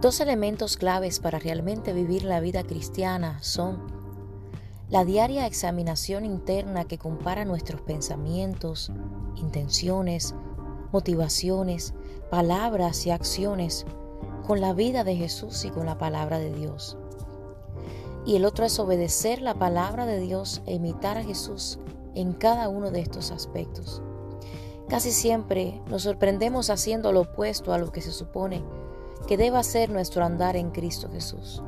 Dos elementos claves para realmente vivir la vida cristiana son la diaria examinación interna que compara nuestros pensamientos, intenciones, motivaciones, palabras y acciones con la vida de Jesús y con la palabra de Dios. Y el otro es obedecer la palabra de Dios e imitar a Jesús en cada uno de estos aspectos. Casi siempre nos sorprendemos haciendo lo opuesto a lo que se supone que deba ser nuestro andar en Cristo Jesús.